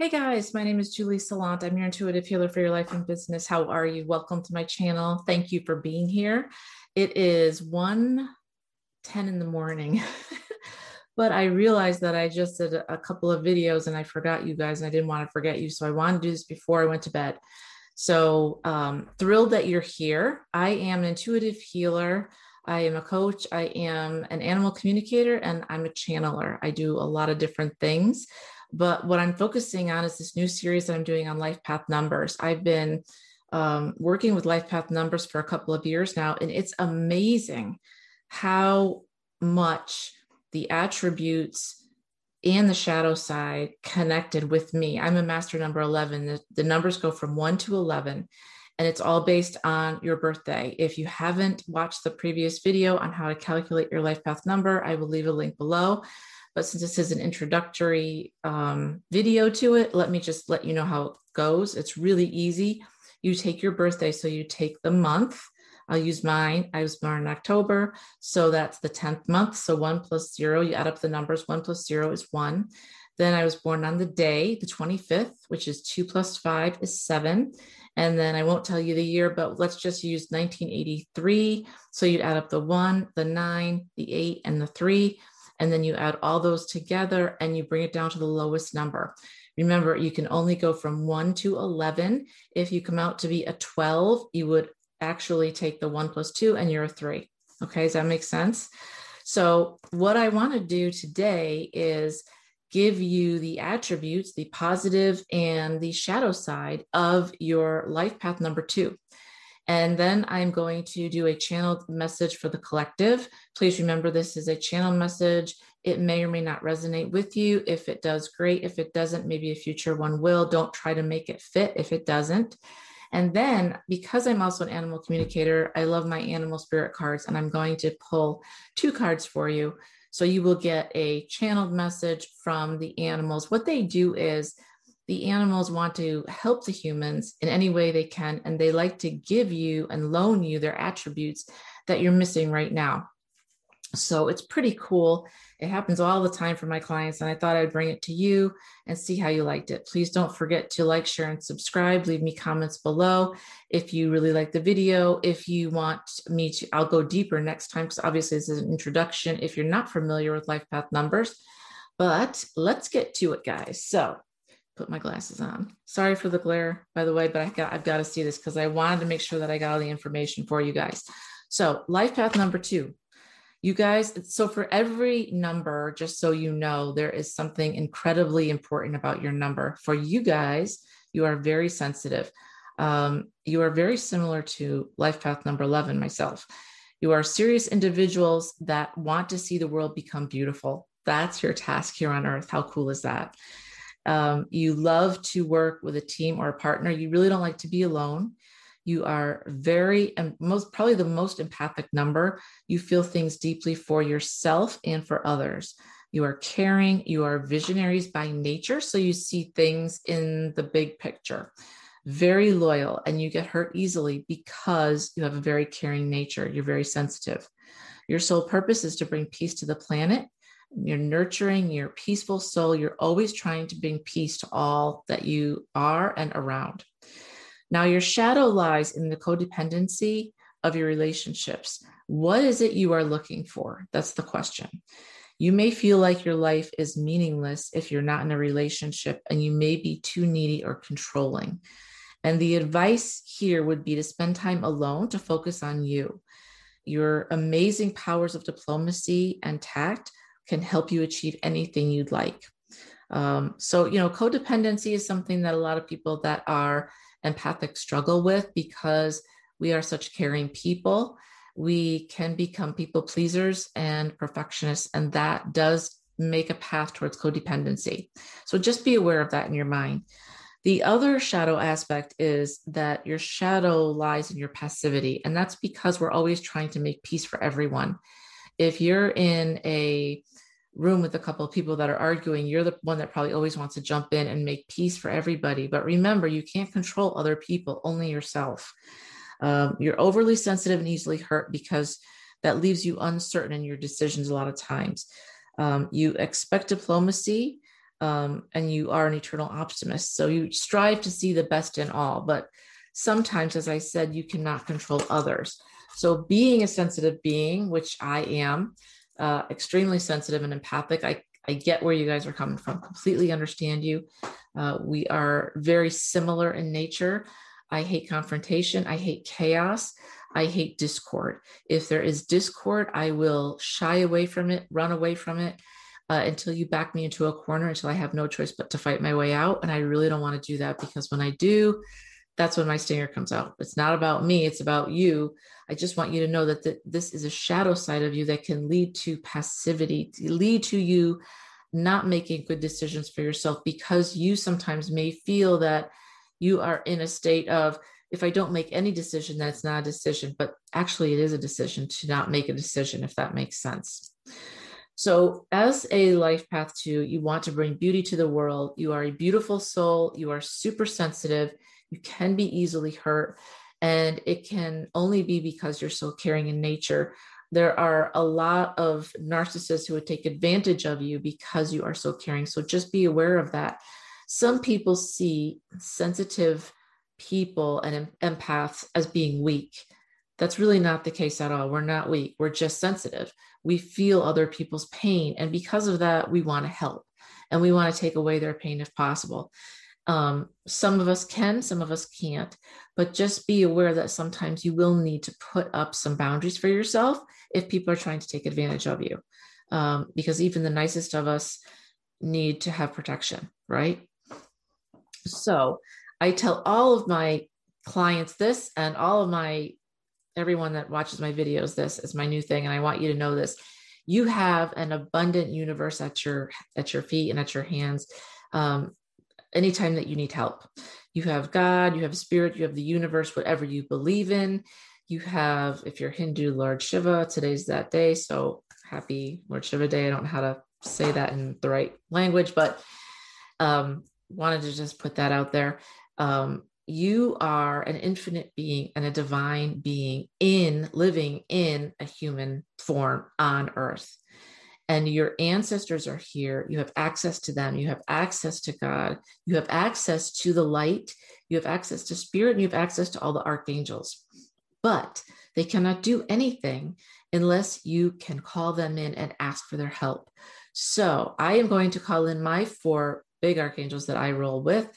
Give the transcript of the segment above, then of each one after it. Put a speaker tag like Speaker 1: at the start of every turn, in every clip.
Speaker 1: Hey guys, my name is Julie Salant. I'm your intuitive healer for your life and business. How are you? Welcome to my channel. Thank you for being here. It is 1 10 in the morning. but I realized that I just did a couple of videos and I forgot you guys and I didn't want to forget you. So I wanted to do this before I went to bed. So um, thrilled that you're here. I am an intuitive healer. I am a coach. I am an animal communicator and I'm a channeler. I do a lot of different things. But what I'm focusing on is this new series that I'm doing on life path numbers. I've been um, working with life path numbers for a couple of years now, and it's amazing how much the attributes and the shadow side connected with me. I'm a master number 11. The, the numbers go from 1 to 11 and it's all based on your birthday. If you haven't watched the previous video on how to calculate your life path number, I will leave a link below. But since this is an introductory um, video to it, let me just let you know how it goes. It's really easy. You take your birthday, so you take the month. I'll use mine. I was born in October, so that's the 10th month. So one plus zero, you add up the numbers. One plus zero is one. Then I was born on the day, the 25th, which is two plus five is seven. And then I won't tell you the year, but let's just use 1983. So you'd add up the one, the nine, the eight, and the three and then you add all those together and you bring it down to the lowest number. Remember, you can only go from 1 to 11. If you come out to be a 12, you would actually take the 1 plus 2 and you're a 3. Okay, does that make sense? So, what I want to do today is give you the attributes, the positive and the shadow side of your life path number two. And then I'm going to do a channeled message for the collective. Please remember this is a channel message. It may or may not resonate with you. If it does, great. If it doesn't, maybe a future one will. Don't try to make it fit if it doesn't. And then, because I'm also an animal communicator, I love my animal spirit cards, and I'm going to pull two cards for you. So you will get a channeled message from the animals. What they do is the animals want to help the humans in any way they can, and they like to give you and loan you their attributes that you're missing right now. So it's pretty cool. It happens all the time for my clients, and I thought I'd bring it to you and see how you liked it. Please don't forget to like, share, and subscribe. Leave me comments below if you really like the video. If you want me to, I'll go deeper next time because obviously this is an introduction if you're not familiar with life path numbers. But let's get to it, guys. So put my glasses on. Sorry for the glare, by the way, but I got, I've got to see this because I wanted to make sure that I got all the information for you guys. So, life path number two. You guys, so for every number, just so you know, there is something incredibly important about your number. For you guys, you are very sensitive. Um, you are very similar to life path number 11, myself. You are serious individuals that want to see the world become beautiful. That's your task here on earth. How cool is that? Um, you love to work with a team or a partner. You really don't like to be alone. You are very, and most probably the most empathic number. You feel things deeply for yourself and for others. You are caring. You are visionaries by nature. So you see things in the big picture. Very loyal, and you get hurt easily because you have a very caring nature. You're very sensitive. Your sole purpose is to bring peace to the planet you're nurturing your peaceful soul. You're always trying to bring peace to all that you are and around. Now, your shadow lies in the codependency of your relationships. What is it you are looking for? That's the question. You may feel like your life is meaningless if you're not in a relationship and you may be too needy or controlling. And the advice here would be to spend time alone to focus on you. Your amazing powers of diplomacy and tact can help you achieve anything you'd like. Um, so, you know, codependency is something that a lot of people that are empathic struggle with because we are such caring people. We can become people pleasers and perfectionists, and that does make a path towards codependency. So just be aware of that in your mind. The other shadow aspect is that your shadow lies in your passivity, and that's because we're always trying to make peace for everyone. If you're in a room with a couple of people that are arguing, you're the one that probably always wants to jump in and make peace for everybody. But remember, you can't control other people, only yourself. Um, you're overly sensitive and easily hurt because that leaves you uncertain in your decisions a lot of times. Um, you expect diplomacy, um, and you are an eternal optimist. So you strive to see the best in all, but sometimes, as I said, you cannot control others. So being a sensitive being, which I am, uh, extremely sensitive and empathic, I I get where you guys are coming from. Completely understand you. Uh, we are very similar in nature. I hate confrontation. I hate chaos. I hate discord. If there is discord, I will shy away from it, run away from it uh, until you back me into a corner until I have no choice but to fight my way out. And I really don't want to do that because when I do, that's when my stinger comes out. It's not about me, it's about you. I just want you to know that this is a shadow side of you that can lead to passivity, lead to you not making good decisions for yourself because you sometimes may feel that you are in a state of if I don't make any decision, that's not a decision. But actually, it is a decision to not make a decision, if that makes sense. So, as a life path two, you want to bring beauty to the world. You are a beautiful soul. You are super sensitive. You can be easily hurt. And it can only be because you're so caring in nature. There are a lot of narcissists who would take advantage of you because you are so caring. So, just be aware of that. Some people see sensitive people and empaths as being weak. That's really not the case at all. We're not weak, we're just sensitive. We feel other people's pain. And because of that, we want to help and we want to take away their pain if possible. Um, some of us can, some of us can't, but just be aware that sometimes you will need to put up some boundaries for yourself if people are trying to take advantage of you. Um, because even the nicest of us need to have protection, right? So, I tell all of my clients this and all of my everyone that watches my videos this is my new thing and I want you to know this. You have an abundant universe at your at your feet and at your hands um, anytime that you need help. You have God, you have spirit, you have the universe, whatever you believe in. You have, if you're Hindu, Lord Shiva, today's that day. So happy Lord Shiva Day. I don't know how to say that in the right language, but um, wanted to just put that out there um, you are an infinite being and a divine being in living in a human form on earth and your ancestors are here you have access to them you have access to god you have access to the light you have access to spirit and you have access to all the archangels but they cannot do anything unless you can call them in and ask for their help so i am going to call in my four big archangels that i roll with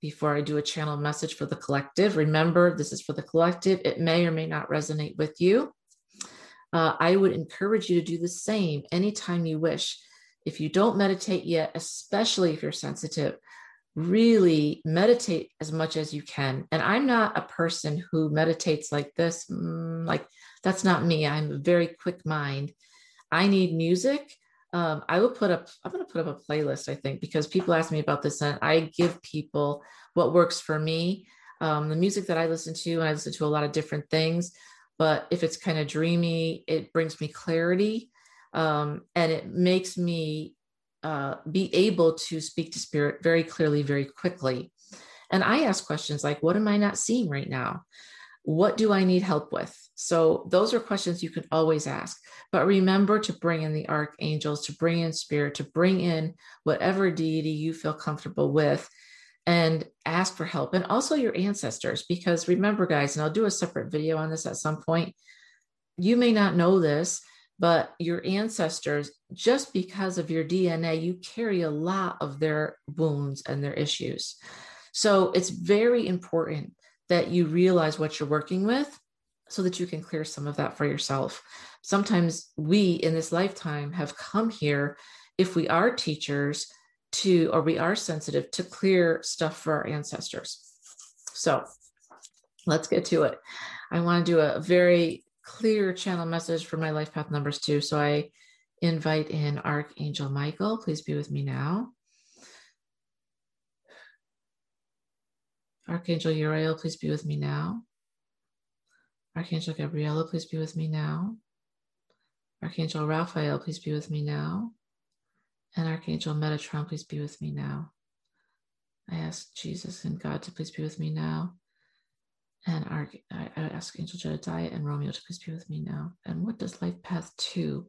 Speaker 1: before I do a channel message for the collective. Remember, this is for the collective. It may or may not resonate with you. Uh, I would encourage you to do the same anytime you wish. If you don't meditate yet, especially if you're sensitive, really meditate as much as you can. And I'm not a person who meditates like this, mm, like that's not me. I'm a very quick mind. I need music um, I will put up, I'm going to put up a playlist, I think, because people ask me about this and I give people what works for me. Um, the music that I listen to, and I listen to a lot of different things, but if it's kind of dreamy, it brings me clarity um, and it makes me uh, be able to speak to spirit very clearly, very quickly. And I ask questions like, what am I not seeing right now? What do I need help with? So, those are questions you can always ask. But remember to bring in the archangels, to bring in spirit, to bring in whatever deity you feel comfortable with and ask for help. And also your ancestors, because remember, guys, and I'll do a separate video on this at some point. You may not know this, but your ancestors, just because of your DNA, you carry a lot of their wounds and their issues. So, it's very important that you realize what you're working with so that you can clear some of that for yourself. Sometimes we in this lifetime have come here, if we are teachers, to or we are sensitive to clear stuff for our ancestors. So let's get to it. I want to do a very clear channel message for my life path numbers two. So I invite in Archangel Michael. Please be with me now. Archangel Uriel, please be with me now. Archangel Gabriella, please be with me now. Archangel Raphael, please be with me now. And Archangel Metatron, please be with me now. I ask Jesus and God to please be with me now. And Arch- I ask Angel Jedediah and Romeo to please be with me now. And what does Life Path 2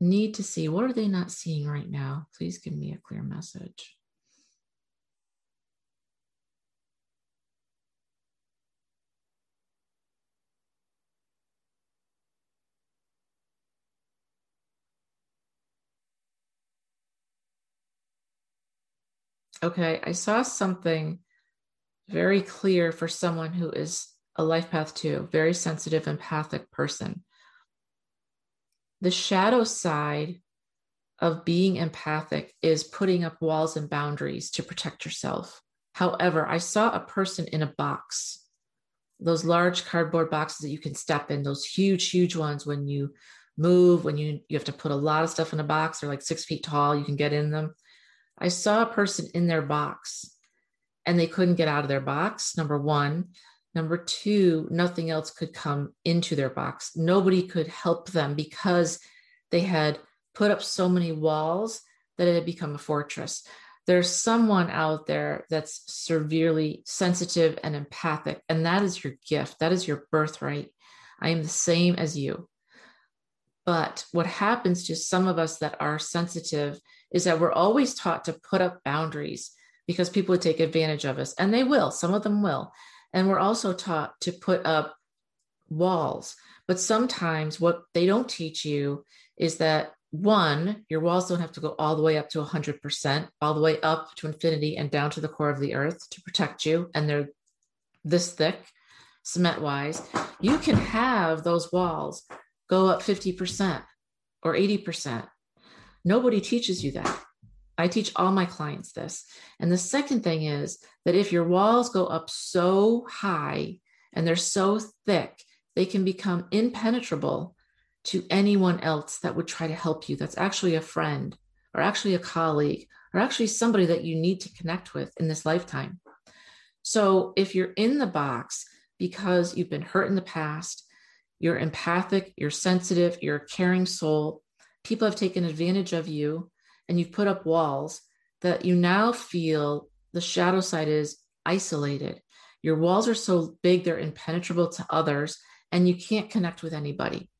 Speaker 1: need to see? What are they not seeing right now? Please give me a clear message. Okay. I saw something very clear for someone who is a life path two, very sensitive, empathic person. The shadow side of being empathic is putting up walls and boundaries to protect yourself. However, I saw a person in a box, those large cardboard boxes that you can step in, those huge, huge ones when you move, when you, you have to put a lot of stuff in a box, they're like six feet tall, you can get in them. I saw a person in their box and they couldn't get out of their box, number one. Number two, nothing else could come into their box. Nobody could help them because they had put up so many walls that it had become a fortress. There's someone out there that's severely sensitive and empathic, and that is your gift. That is your birthright. I am the same as you. But what happens to some of us that are sensitive is that we're always taught to put up boundaries because people would take advantage of us, and they will. Some of them will. And we're also taught to put up walls. But sometimes what they don't teach you is that one, your walls don't have to go all the way up to 100%, all the way up to infinity and down to the core of the earth to protect you. And they're this thick, cement wise. You can have those walls go up 50% or 80%. Nobody teaches you that. I teach all my clients this. And the second thing is that if your walls go up so high and they're so thick, they can become impenetrable to anyone else that would try to help you that's actually a friend or actually a colleague or actually somebody that you need to connect with in this lifetime. So if you're in the box because you've been hurt in the past, you're empathic, you're sensitive, you're a caring soul, people have taken advantage of you and you've put up walls that you now feel the shadow side is isolated. Your walls are so big, they're impenetrable to others, and you can't connect with anybody.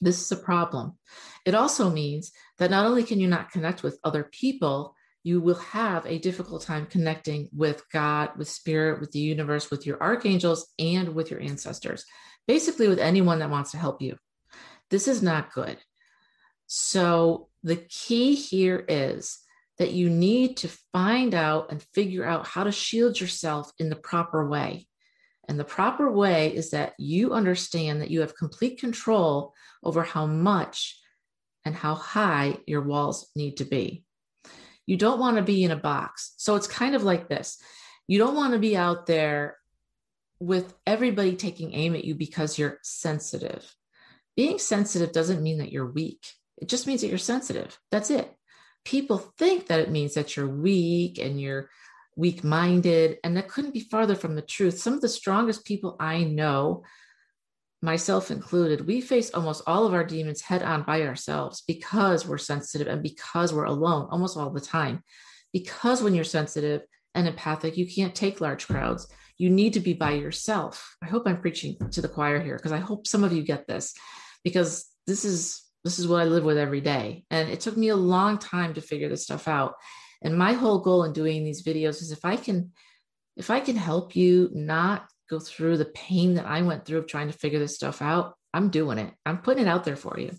Speaker 1: This is a problem. It also means that not only can you not connect with other people, you will have a difficult time connecting with God, with spirit, with the universe, with your archangels, and with your ancestors, basically with anyone that wants to help you. This is not good. So, the key here is that you need to find out and figure out how to shield yourself in the proper way. And the proper way is that you understand that you have complete control over how much and how high your walls need to be. You don't want to be in a box. So it's kind of like this you don't want to be out there with everybody taking aim at you because you're sensitive. Being sensitive doesn't mean that you're weak, it just means that you're sensitive. That's it. People think that it means that you're weak and you're weak minded, and that couldn't be farther from the truth. Some of the strongest people I know, myself included, we face almost all of our demons head on by ourselves because we're sensitive and because we're alone almost all the time. Because when you're sensitive and empathic, you can't take large crowds. You need to be by yourself. I hope I'm preaching to the choir here because I hope some of you get this because this is this is what I live with every day. And it took me a long time to figure this stuff out. And my whole goal in doing these videos is if I can, if I can help you not go through the pain that I went through of trying to figure this stuff out, I'm doing it. I'm putting it out there for you.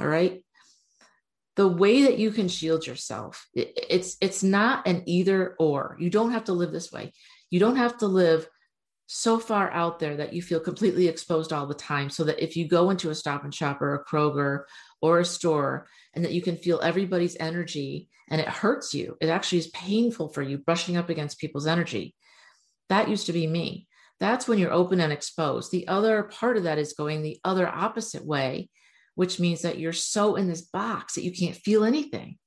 Speaker 1: All right. The way that you can shield yourself, it's it's not an either or. You don't have to live this way. You don't have to live so far out there that you feel completely exposed all the time so that if you go into a stop and shop or a Kroger or a store and that you can feel everybody's energy and it hurts you it actually is painful for you brushing up against people's energy that used to be me that's when you're open and exposed the other part of that is going the other opposite way which means that you're so in this box that you can't feel anything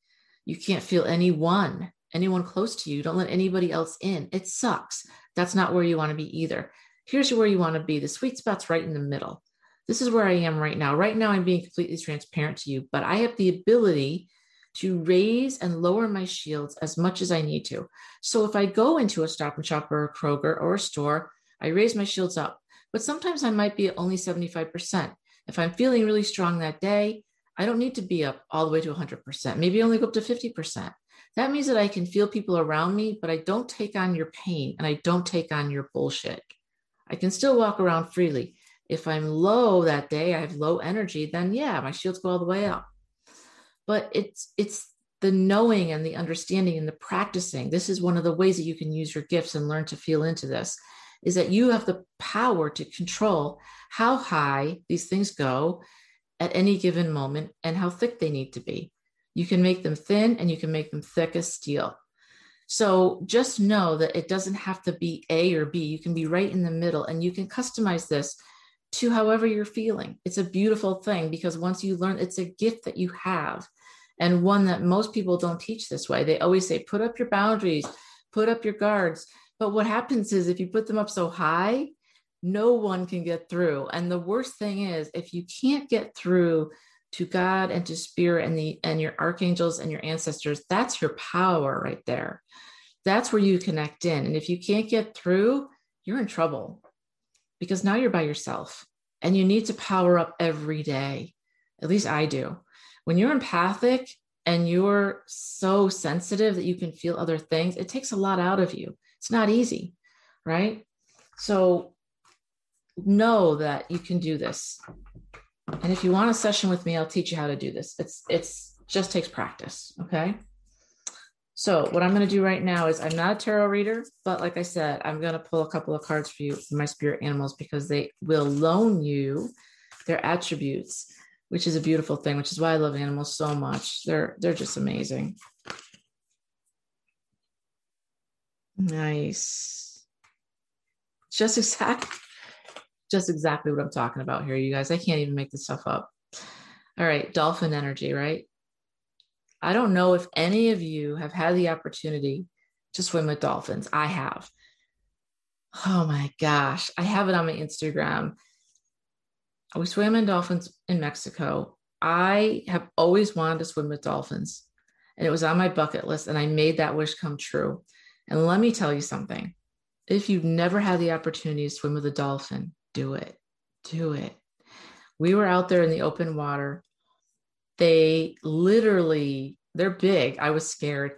Speaker 1: you can't feel anyone anyone close to you. Don't let anybody else in. It sucks. That's not where you want to be either. Here's where you want to be. The sweet spot's right in the middle. This is where I am right now. Right now, I'm being completely transparent to you, but I have the ability to raise and lower my shields as much as I need to. So if I go into a stop and shop or a Kroger or a store, I raise my shields up. But sometimes I might be at only 75%. If I'm feeling really strong that day, I don't need to be up all the way to 100%. Maybe only go up to 50%. That means that I can feel people around me, but I don't take on your pain and I don't take on your bullshit. I can still walk around freely. If I'm low that day, I have low energy, then yeah, my shields go all the way up. But it's it's the knowing and the understanding and the practicing this is one of the ways that you can use your gifts and learn to feel into this is that you have the power to control how high these things go at any given moment and how thick they need to be you can make them thin and you can make them thick as steel so just know that it doesn't have to be a or b you can be right in the middle and you can customize this to however you're feeling it's a beautiful thing because once you learn it's a gift that you have and one that most people don't teach this way. They always say, put up your boundaries, put up your guards. But what happens is if you put them up so high, no one can get through. And the worst thing is if you can't get through to God and to spirit and the and your archangels and your ancestors, that's your power right there. That's where you connect in. And if you can't get through, you're in trouble because now you're by yourself and you need to power up every day. At least I do when you're empathic and you're so sensitive that you can feel other things, it takes a lot out of you. It's not easy, right? So know that you can do this. And if you want a session with me, I'll teach you how to do this. It's it's just takes practice, okay? So what I'm going to do right now is I'm not a tarot reader, but like I said, I'm going to pull a couple of cards for you for my spirit animals because they will loan you their attributes which is a beautiful thing, which is why I love animals so much. They're they're just amazing. Nice. Just exactly just exactly what I'm talking about here, you guys. I can't even make this stuff up. All right, dolphin energy, right? I don't know if any of you have had the opportunity to swim with dolphins. I have. Oh my gosh, I have it on my Instagram we swam in dolphins in Mexico. I have always wanted to swim with dolphins, and it was on my bucket list, and I made that wish come true. And let me tell you something if you've never had the opportunity to swim with a dolphin, do it. Do it. We were out there in the open water. They literally, they're big. I was scared.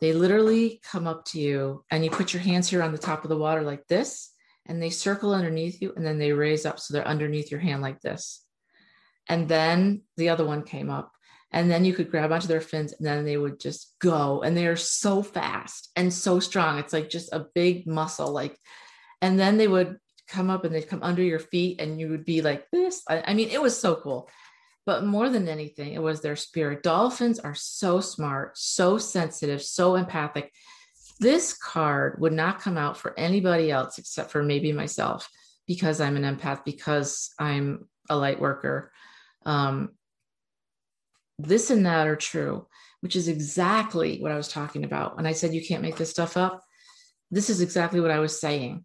Speaker 1: They literally come up to you and you put your hands here on the top of the water like this and they circle underneath you and then they raise up so they're underneath your hand like this. And then the other one came up and then you could grab onto their fins and then they would just go and they are so fast and so strong. It's like just a big muscle like and then they would come up and they'd come under your feet and you would be like this. I, I mean, it was so cool. But more than anything, it was their spirit. Dolphins are so smart, so sensitive, so empathic this card would not come out for anybody else except for maybe myself because I'm an empath, because I'm a light worker. Um, this and that are true, which is exactly what I was talking about. When I said you can't make this stuff up, this is exactly what I was saying.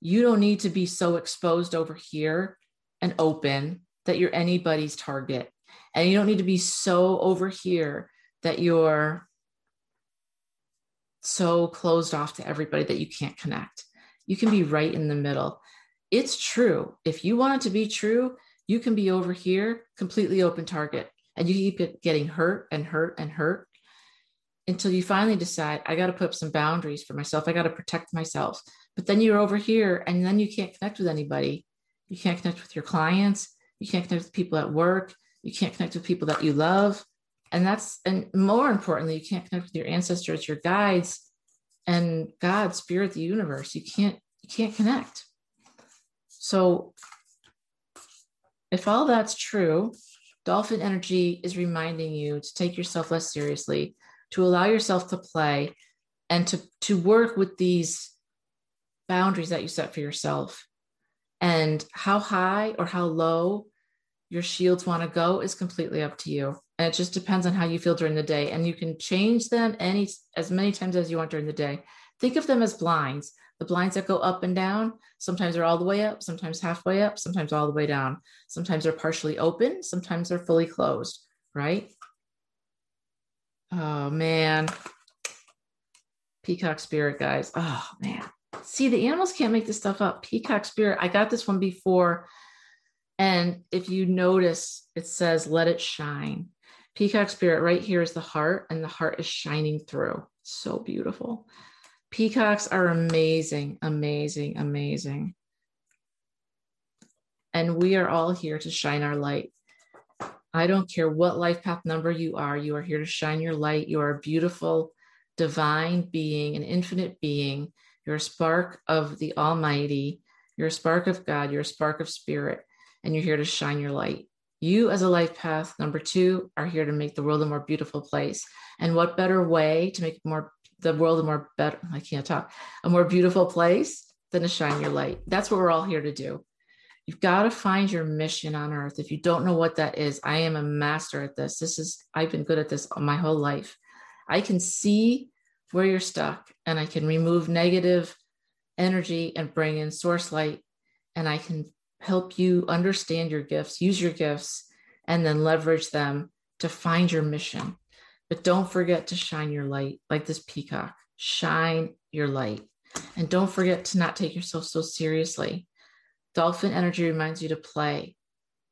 Speaker 1: You don't need to be so exposed over here and open that you're anybody's target. And you don't need to be so over here that you're so closed off to everybody that you can't connect. You can be right in the middle. It's true. If you want it to be true, you can be over here, completely open target, and you keep getting hurt and hurt and hurt until you finally decide, I got to put up some boundaries for myself. I got to protect myself. But then you're over here and then you can't connect with anybody. You can't connect with your clients. You can't connect with people at work. You can't connect with people that you love and that's and more importantly you can't connect with your ancestors your guides and god spirit the universe you can't you can't connect so if all that's true dolphin energy is reminding you to take yourself less seriously to allow yourself to play and to to work with these boundaries that you set for yourself and how high or how low your shields want to go is completely up to you and it just depends on how you feel during the day. And you can change them any as many times as you want during the day. Think of them as blinds. The blinds that go up and down, sometimes they're all the way up, sometimes halfway up, sometimes all the way down. Sometimes they're partially open, sometimes they're fully closed, right? Oh man. Peacock spirit, guys. Oh man. See, the animals can't make this stuff up. Peacock spirit. I got this one before. And if you notice, it says, let it shine. Peacock spirit right here is the heart, and the heart is shining through. So beautiful. Peacocks are amazing, amazing, amazing. And we are all here to shine our light. I don't care what life path number you are, you are here to shine your light. You are a beautiful, divine being, an infinite being. You're a spark of the Almighty. You're a spark of God. You're a spark of spirit, and you're here to shine your light. You, as a life path number two, are here to make the world a more beautiful place. And what better way to make more the world a more better? I can't talk. A more beautiful place than to shine your light. That's what we're all here to do. You've got to find your mission on earth. If you don't know what that is, I am a master at this. This is I've been good at this my whole life. I can see where you're stuck and I can remove negative energy and bring in source light and I can help you understand your gifts, use your gifts, and then leverage them to find your mission. But don't forget to shine your light like this peacock. Shine your light. And don't forget to not take yourself so seriously. Dolphin energy reminds you to play.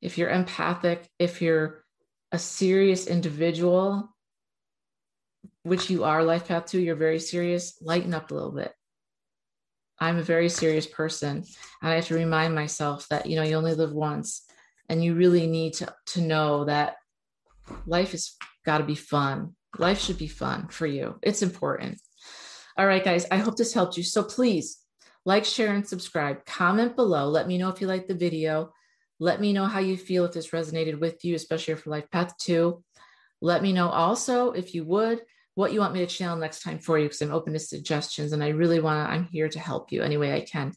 Speaker 1: If you're empathic, if you're a serious individual, which you are, life path two, you're very serious, lighten up a little bit. I'm a very serious person. And I have to remind myself that, you know, you only live once and you really need to, to know that life has got to be fun. Life should be fun for you. It's important. All right, guys, I hope this helped you. So please like, share, and subscribe. Comment below. Let me know if you like the video. Let me know how you feel if this resonated with you, especially for Life Path 2. Let me know also, if you would, what you want me to channel next time for you because I'm open to suggestions and I really want to I'm here to help you any way I can.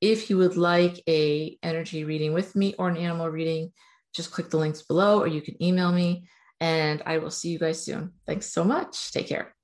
Speaker 1: If you would like a energy reading with me or an animal reading, just click the links below or you can email me and I will see you guys soon. Thanks so much. Take care.